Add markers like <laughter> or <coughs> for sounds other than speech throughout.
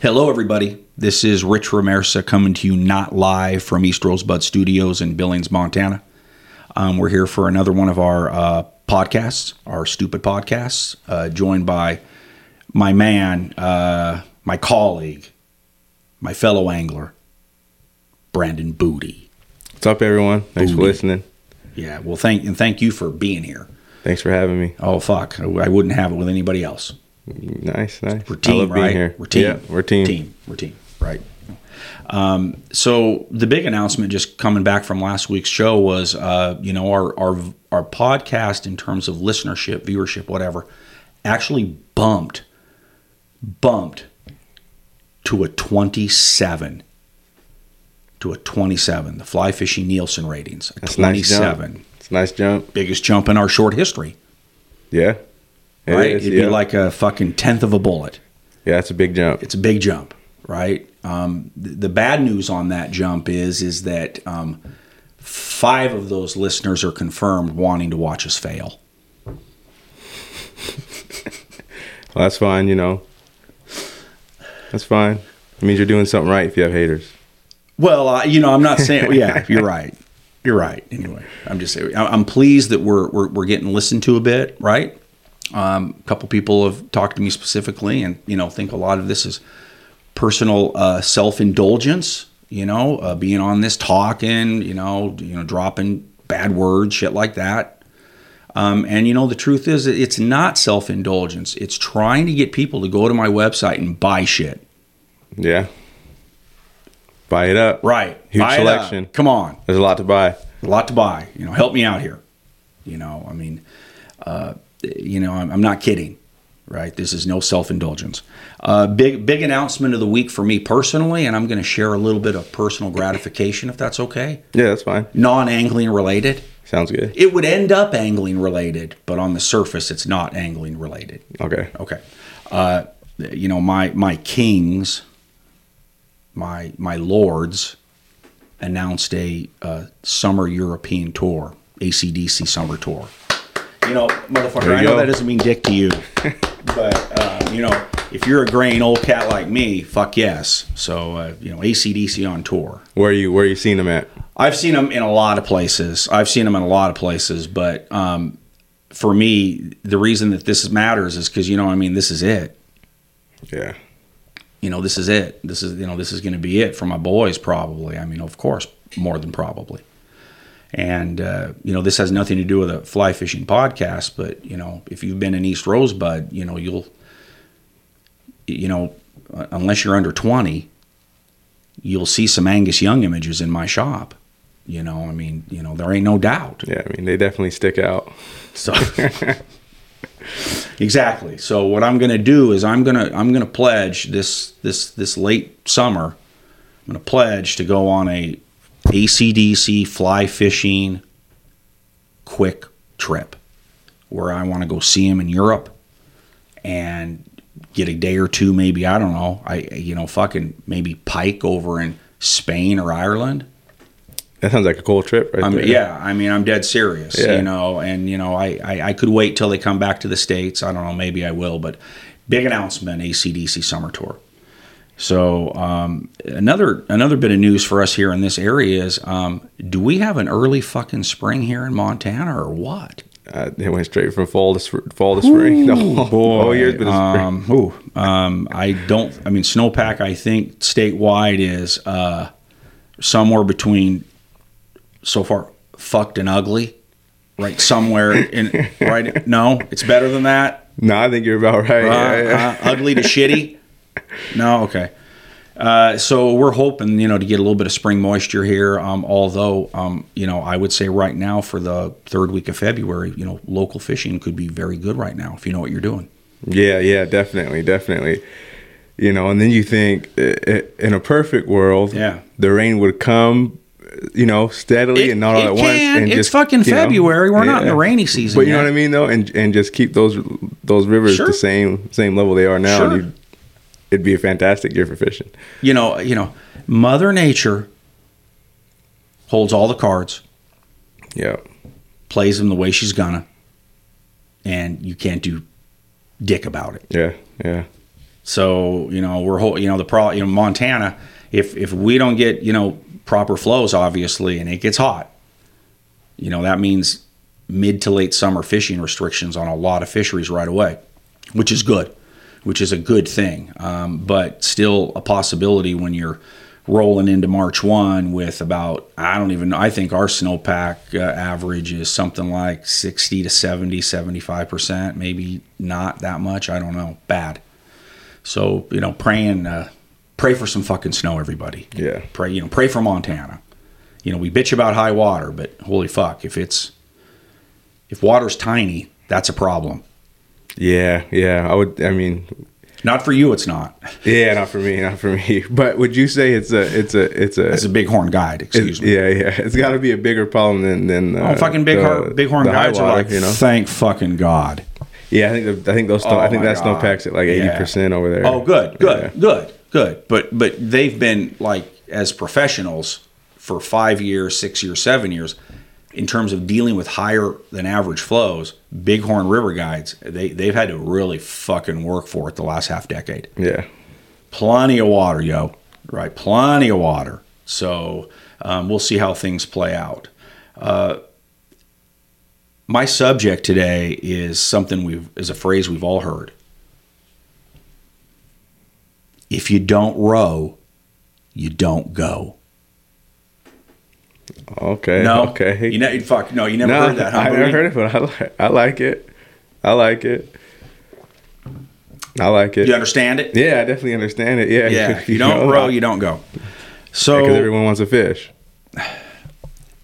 Hello, everybody. This is Rich Ramirza coming to you not live from East Rosebud Studios in Billings, Montana. Um, we're here for another one of our uh, podcasts, our stupid podcasts, uh, joined by my man, uh, my colleague, my fellow angler, Brandon Booty. What's up, everyone? Thanks for listening. Yeah, well, thank and thank you for being here. Thanks for having me. Oh fuck, I wouldn't have it with anybody else. Nice, nice. We're I team, love being right? here. We're team. Yeah, we're team. Team. We're team. Right. Um, so the big announcement, just coming back from last week's show, was uh, you know our our our podcast in terms of listenership, viewership, whatever, actually bumped bumped to a twenty seven. To a twenty seven. The fly fishing Nielsen ratings. A That's a twenty nice It's a nice jump. Biggest jump in our short history. Yeah. It right? is, It'd yeah. be like a fucking tenth of a bullet. yeah, it's a big jump. it's a big jump, right? Um, the, the bad news on that jump is is that um, five of those listeners are confirmed wanting to watch us fail. <laughs> Well, that's fine. You know, that's fine. It means you're doing something right if you have haters. Well, uh, you know, I'm not saying. <laughs> yeah, you're right. You're right. Anyway, I'm just saying. I'm pleased that we're we're, we're getting listened to a bit, right? Um, a couple people have talked to me specifically, and you know, think a lot of this is personal uh, self indulgence. You know, uh, being on this talking, you know, you know, dropping bad words, shit like that. Um, and you know, the truth is, it's not self indulgence. It's trying to get people to go to my website and buy shit. Yeah. Buy it up. Right. Huge Buy selection. Come on. There's a lot to buy. a lot to buy. You know, help me out here. You know, I mean, uh, you know, I'm, I'm not kidding, right? This is no self indulgence. Uh, big big announcement of the week for me personally, and I'm going to share a little bit of personal gratification if that's okay. Yeah, that's fine. Non angling related. Sounds good. It would end up angling related, but on the surface, it's not angling related. Okay. Okay. Uh, you know, my my kings, my my lords, announced a uh, summer European tour, ACDC summer tour. You know, motherfucker, you I know go. that doesn't mean dick to you, <laughs> but uh, you know, if you're a grain old cat like me, fuck yes. So uh, you know, ACDC on tour. Where are you? Where are you seeing them at? I've seen them in a lot of places. I've seen them in a lot of places, but um, for me, the reason that this matters is because you know, I mean, this is it. Yeah. You know, this is it. This is you know, this is going to be it for my boys. Probably. I mean, of course, more than probably. And uh, you know, this has nothing to do with a fly fishing podcast, but you know, if you've been in East Rosebud, you know, you'll, you know, unless you're under twenty, you'll see some Angus Young images in my shop. You know, I mean, you know, there ain't no doubt. Yeah. I mean, they definitely stick out. So <laughs> <laughs> exactly. So what I'm going to do is I'm going to I'm going to pledge this this this late summer. I'm going to pledge to go on a ACDC fly fishing quick trip where I want to go see him in Europe and get a day or two maybe I don't know. I you know fucking maybe pike over in Spain or Ireland. That sounds like a cool trip, right there. yeah, I mean, I'm dead serious, Yeah. you know, and you know, I, I I could wait till they come back to the states. I don't know, maybe I will, but big announcement: ACDC summer tour. So um, another another bit of news for us here in this area is: um, do we have an early fucking spring here in Montana, or what? Uh, it went straight from fall to fall to spring. the whole, whole year's been a spring. Um, ooh, um, I don't. I mean, snowpack. I think statewide is uh, somewhere between so far fucked and ugly, right somewhere in right. No, it's better than that. no, I think you're about right. Uh, yeah, yeah. uh, ugly to shitty. No, okay. Uh, so we're hoping, you know, to get a little bit of spring moisture here. Um, although, um, you know, I would say right now for the third week of February, you know, local fishing could be very good right now if you know what you're doing. Yeah, yeah, definitely, definitely. You know, and then you think in a perfect world, Yeah. the rain would come, you know, steadily It- and not all at once. And It's just fucking you know, February. We're not in the rainy season But you know what I mean, though, and and just keep those those rivers Sure. the same same level they are now. Sure. And you'd, it'd be a fantastic year for fishing. You know, you know, Mother Nature holds all the cards, Yeah, plays them the way she's gonna, and you can't do dick about it. Yeah, yeah. So you know we're whole, you know the pro you know Montana. If if we don't get you know proper flows, obviously, and it gets hot, you know that means mid to late summer fishing restrictions on a lot of fisheries right away, which is good, which is a good thing. Um, but still a possibility when you're rolling into March 1 with about, I don't even know, I think our snowpack uh, average is something like 60 to 70, 75%, maybe not that much. I don't know. Bad. So, you know, praying, uh, pray for some fucking snow, everybody. Yeah. Pray, you know, pray for Montana. You know, we bitch about high water, but holy fuck, if it's, if water's tiny, that's a problem. Yeah, yeah. I would. I mean, Not for you, it's not. yeah, not for me, not for me. <laughs> But would you say it's a, it's a, it's a, It's a bighorn guide, excuse me. yeah, yeah. It's got to be a bigger problem than than. Uh, Oh, fucking big the- hor- bighorn guides are like, you know. thank fucking God. Yeah, I think the, I think those snow, I Oh think that snowpack's at like eighty percent over there. Oh, good, good, Yeah. good, good. But but they've been like as professionals for five years, six years, seven years, in terms of dealing with higher than average flows. Bighorn River guides, they they've had to really fucking work for it the last half decade. Yeah, Plenty of water, yo. Right, plenty of water. So um, we'll see how things play out. Uh, my subject today is something we've is a phrase we've all heard. If you don't row, you don't go. okay, No, okay. You know, fuck. No, you never no, heard that. Huh, I never heard it, but I like, I like it. I like it. I like it. You understand it? Yeah, I definitely understand it. Yeah, Yeah. <laughs> If you don't row, you don't go. So because everyone wants to fish,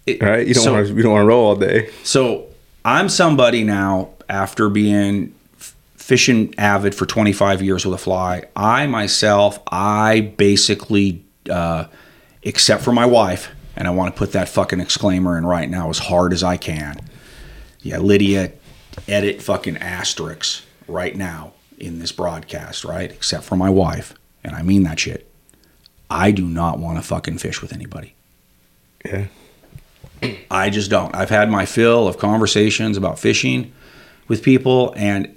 it- right? You don't so- want to. You don't want to roll all day. So I'm somebody now after being fishing avid for 25 years with a fly. I myself, I basically, uh, except for my wife, and I want to put that fucking exclaimer in right now as hard as I can. Yeah, Lydia, edit fucking asterisks right now in this broadcast, right? Except for my wife, and I mean that shit. I do not want to fucking fish with anybody. Yeah, I just don't. I've had my fill of conversations about fishing with people, and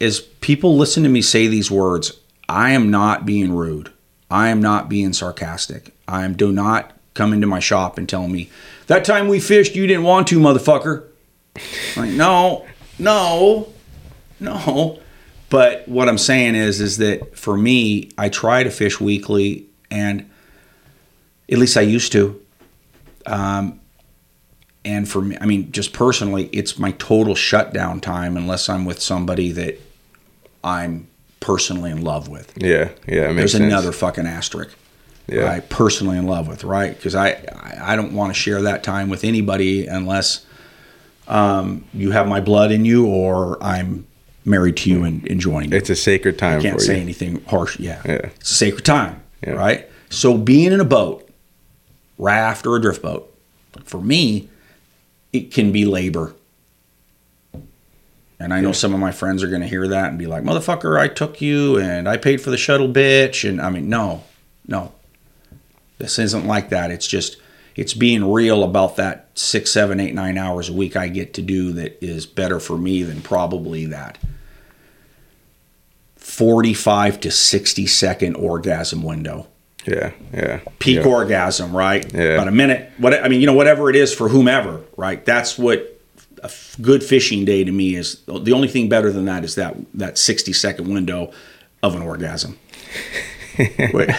as people listen to me say these words, I am not being rude. I am not being sarcastic. I am do not come into my shop and tell me that time we fished, you didn't want to, motherfucker. Like, no, no, no. But what I'm saying is, is that for me, I try to fish weekly, and at least I used to. Um, and for me, I mean, just personally, it's my total shutdown time unless I'm with somebody that I'm personally in love with. yeah, yeah. There's sense. another fucking asterisk. Yeah. Right, personally in love with, right? Because I, I I don't want to share that time with anybody unless um, you have my blood in you or I'm married to you and enjoying it. It's a sacred time I can't say you. anything harsh. Yeah. Yeah. It's a sacred time, Yeah. right? So being in a boat, raft or a drift boat, for me, it can be labor. And I know some of my friends are going to hear that and be like, motherfucker, I took you and I paid for the shuttle, bitch. And I mean, no, no. This isn't like that. It's just, it's being real about that six, seven, eight, nine hours a week I get to do that is better for me than probably that 45 to 60 second orgasm window. Yeah, yeah. Peak yeah. orgasm, right? Yeah. About a minute. What I mean, you know, whatever it is for whomever, right? That's what a good fishing day to me is. The only thing better than that is that that 60 second window of an orgasm. <laughs> Wait.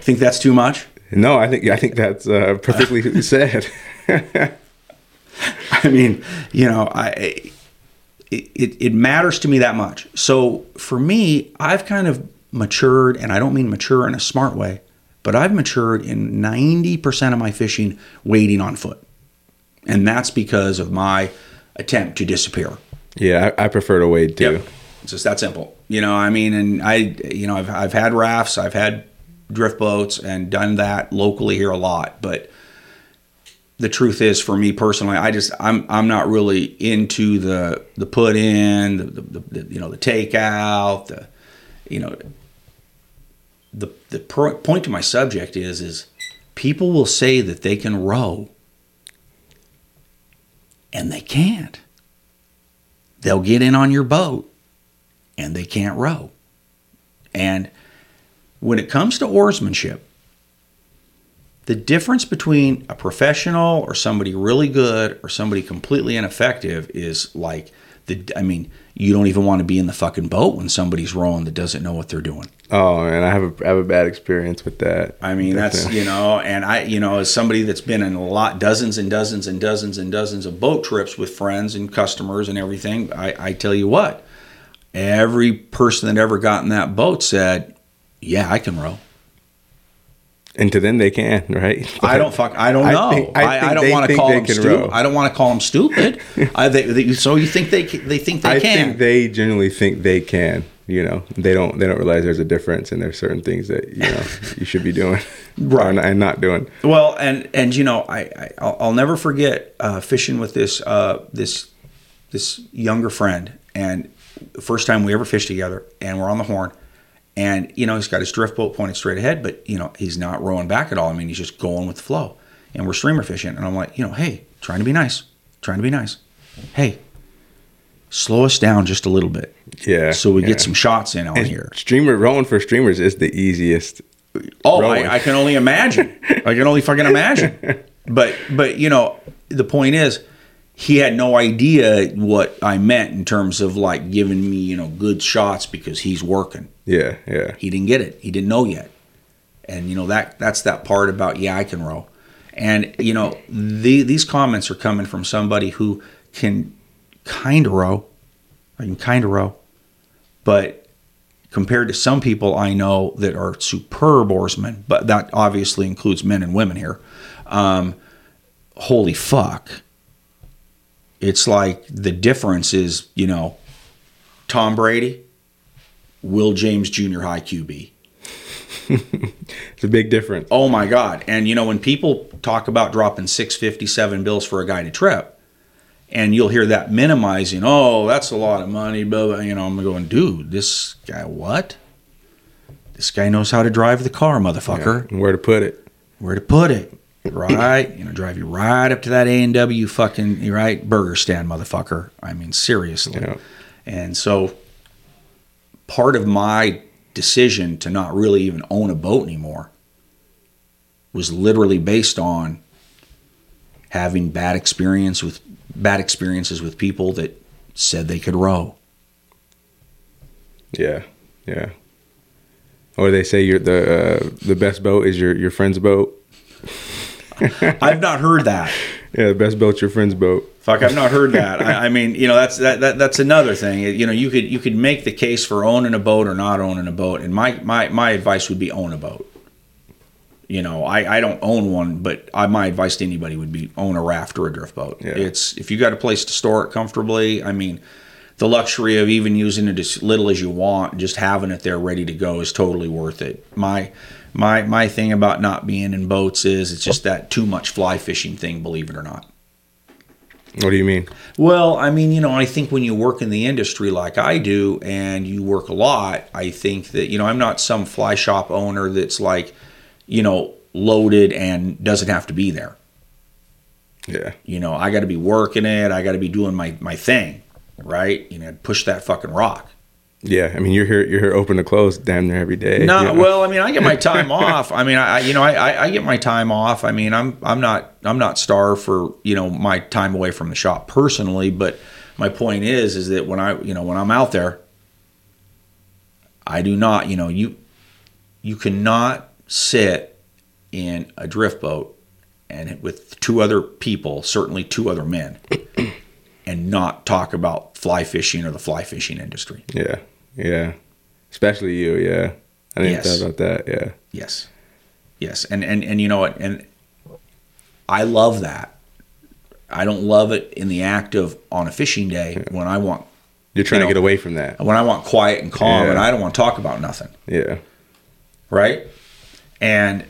Think that's too much? No, I think I think that's uh, perfectly <laughs> said. <laughs> I mean, you know, I it, it, it matters to me that much. So for me, I've kind of matured, and I don't mean mature in a smart way, but I've matured in 90% of my fishing waiting on foot. And that's because of my attempt to disappear. yeah, I, I prefer to wade too. Yep. It's just that simple. You know, I mean, and I, you know, I've, I've had rafts, I've had drift boats and done that locally here a lot. But the truth is for me personally, I just, I'm, I'm not really into the, the put in, the, the, the you know, the takeout, the, you know, the, the pro- point to my subject is, is people will say that they can row and they can't. They'll get in on your boat and they can't row. And when it comes to oarsmanship, the difference between a professional or somebody really good or somebody completely ineffective is like the I mean, you don't even want to be in the fucking boat when somebody's rowing that doesn't know what they're doing. Oh man, I have a I have a bad experience with that. I mean, that's you know, and I you know, as somebody that's been in a lot, dozens and dozens and dozens and dozens of boat trips with friends and customers and everything, I, I tell you what, every person that ever got in that boat said, "Yeah, I can row." and to them they can, <laughs> right? I don't fuck. I don't I know. I, think- I I, don't want to call them stupid. I don't want to call them stupid. I, they, they, so you think they they think they I can? think they genuinely think they can. You know, they don't they don't realize there's a difference, and there's certain things that you know <laughs> you should be doing, Right. and not doing. Well, and and you know, I, I I'll, I'll never forget uh, fishing with this uh, this this younger friend, and the first time we ever fished together, and we're on the horn, and you know he's got his drift boat pointed straight ahead, but you know he's not rowing back at all. I mean, he's just going with the flow, and we're streamer fishing, and I'm like, you know, hey, trying to be nice, trying to be nice, hey, slow us down just a little bit, Yeah. so we yeah. get some shots in on And here. Streamer rowing for streamers is the easiest. Oh. I, I can only imagine. I can only fucking imagine. <laughs> But but you know, the point is, he had no idea what I meant in terms of like giving me you know good shots because he's working. Yeah, yeah, He didn't get it. He didn't know yet. And you know that that's that part about yeah I can row. And you know the, these comments are coming from somebody who can kind of row. I can kind of row, but compared to some people I know that are superb oarsmen, but that obviously includes men and women here. Um, holy fuck! It's like the difference is you know Tom Brady, Will James Jr. high QB. it's a big difference. Oh my God. And you know, when people talk about dropping 657 bills for a guided trip, and you'll hear that minimizing, oh, that's a lot of money, blah, blah. You know, I'm going, dude, this guy, what? This guy knows how to drive the car, motherfucker. And where to put it? Where to put it. Right? you know, drive you right up to that A&W fucking, right, burger stand, motherfucker. I mean, seriously. Yeah. And so part of my decision to not really even own a boat anymore was literally based on having bad experience with bad experiences with people that said they could row. Yeah, yeah. Or they say you're the uh, the best boat is your your friend's boat. <laughs> I've not heard that. <laughs> Yeah, the best boat's your friend's boat. Fuck, I've not heard that. I, I mean, you know, that's that, that that's another thing. You know, you could you could make the case for owning a boat or not owning a boat, and my my my advice would be own a boat. You know, I, I don't own one, but I, my advice to anybody would be own a raft or a drift boat. Yeah. It's if you got a place to store it comfortably. I mean, the luxury of even using it as little as you want, just having it there ready to go is totally worth it. My my my thing about not being in boats is it's just that too much fly fishing thing. Believe it or not. What do you mean? Well, I mean, you know, I think when you work in the industry like I do and you work a lot, I think that, you know, I'm not some fly shop owner that's like, you know, loaded and doesn't have to be there. Yeah, You know, I got to be working it. I got to be doing my, my thing, right? You know, push that fucking rock. yeah. I mean, you're here you're here open to close damn near every day. No, you know? well, I mean, I get my <laughs> time off. I mean, I, I- you know, I, I, I get my time off. I mean, I'm, I'm not, I'm not starved for, you know, my time away from the shop personally. But my point is, is that when I, you know, when I'm out there, I do not, you know, you, you cannot sit in a drift boat and with two other people, certainly two other men, <coughs> and not talk about fly fishing or the fly fishing industry. yeah, yeah. Especially you. Yeah, I didn't Yes. about that. Yeah, Yes. Yes. And and and you know what? And I love that. I don't love it in the act of on a fishing day when I want you're trying You know, to get away from that. when I want quiet and calm Yeah. and I don't want to talk about nothing, Yeah, right? And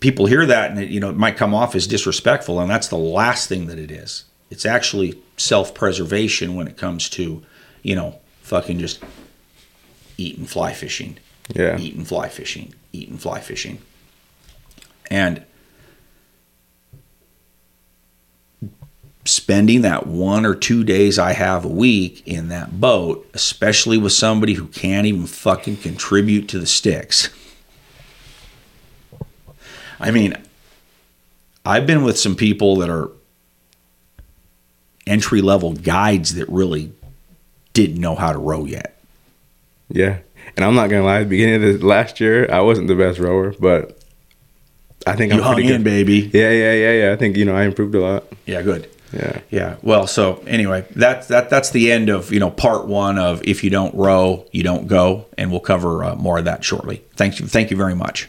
people hear that and it, you know it might come off as disrespectful and that's the last thing that it is. It's actually self-preservation when it comes to, you know, fucking just eating fly fishing. yeah, eating fly fishing, eating fly fishing. And spending that one or two days I have a week in that boat, especially with somebody who can't even fucking contribute to the sticks. I mean, I've been with some people that are entry level guides that really didn't know how to row yet. Yeah. And I'm not gonna lie, at the beginning of the last year, I wasn't the best rower, but I think You I'm hung pretty in, good. baby. Yeah, yeah, yeah, yeah. I think you know I improved a lot. Yeah, good. Yeah. Yeah. Well, so anyway, that's that that's the end of you know part one of if you don't row, you don't go, and we'll cover uh, more of that shortly. Thank you. Thank you very much.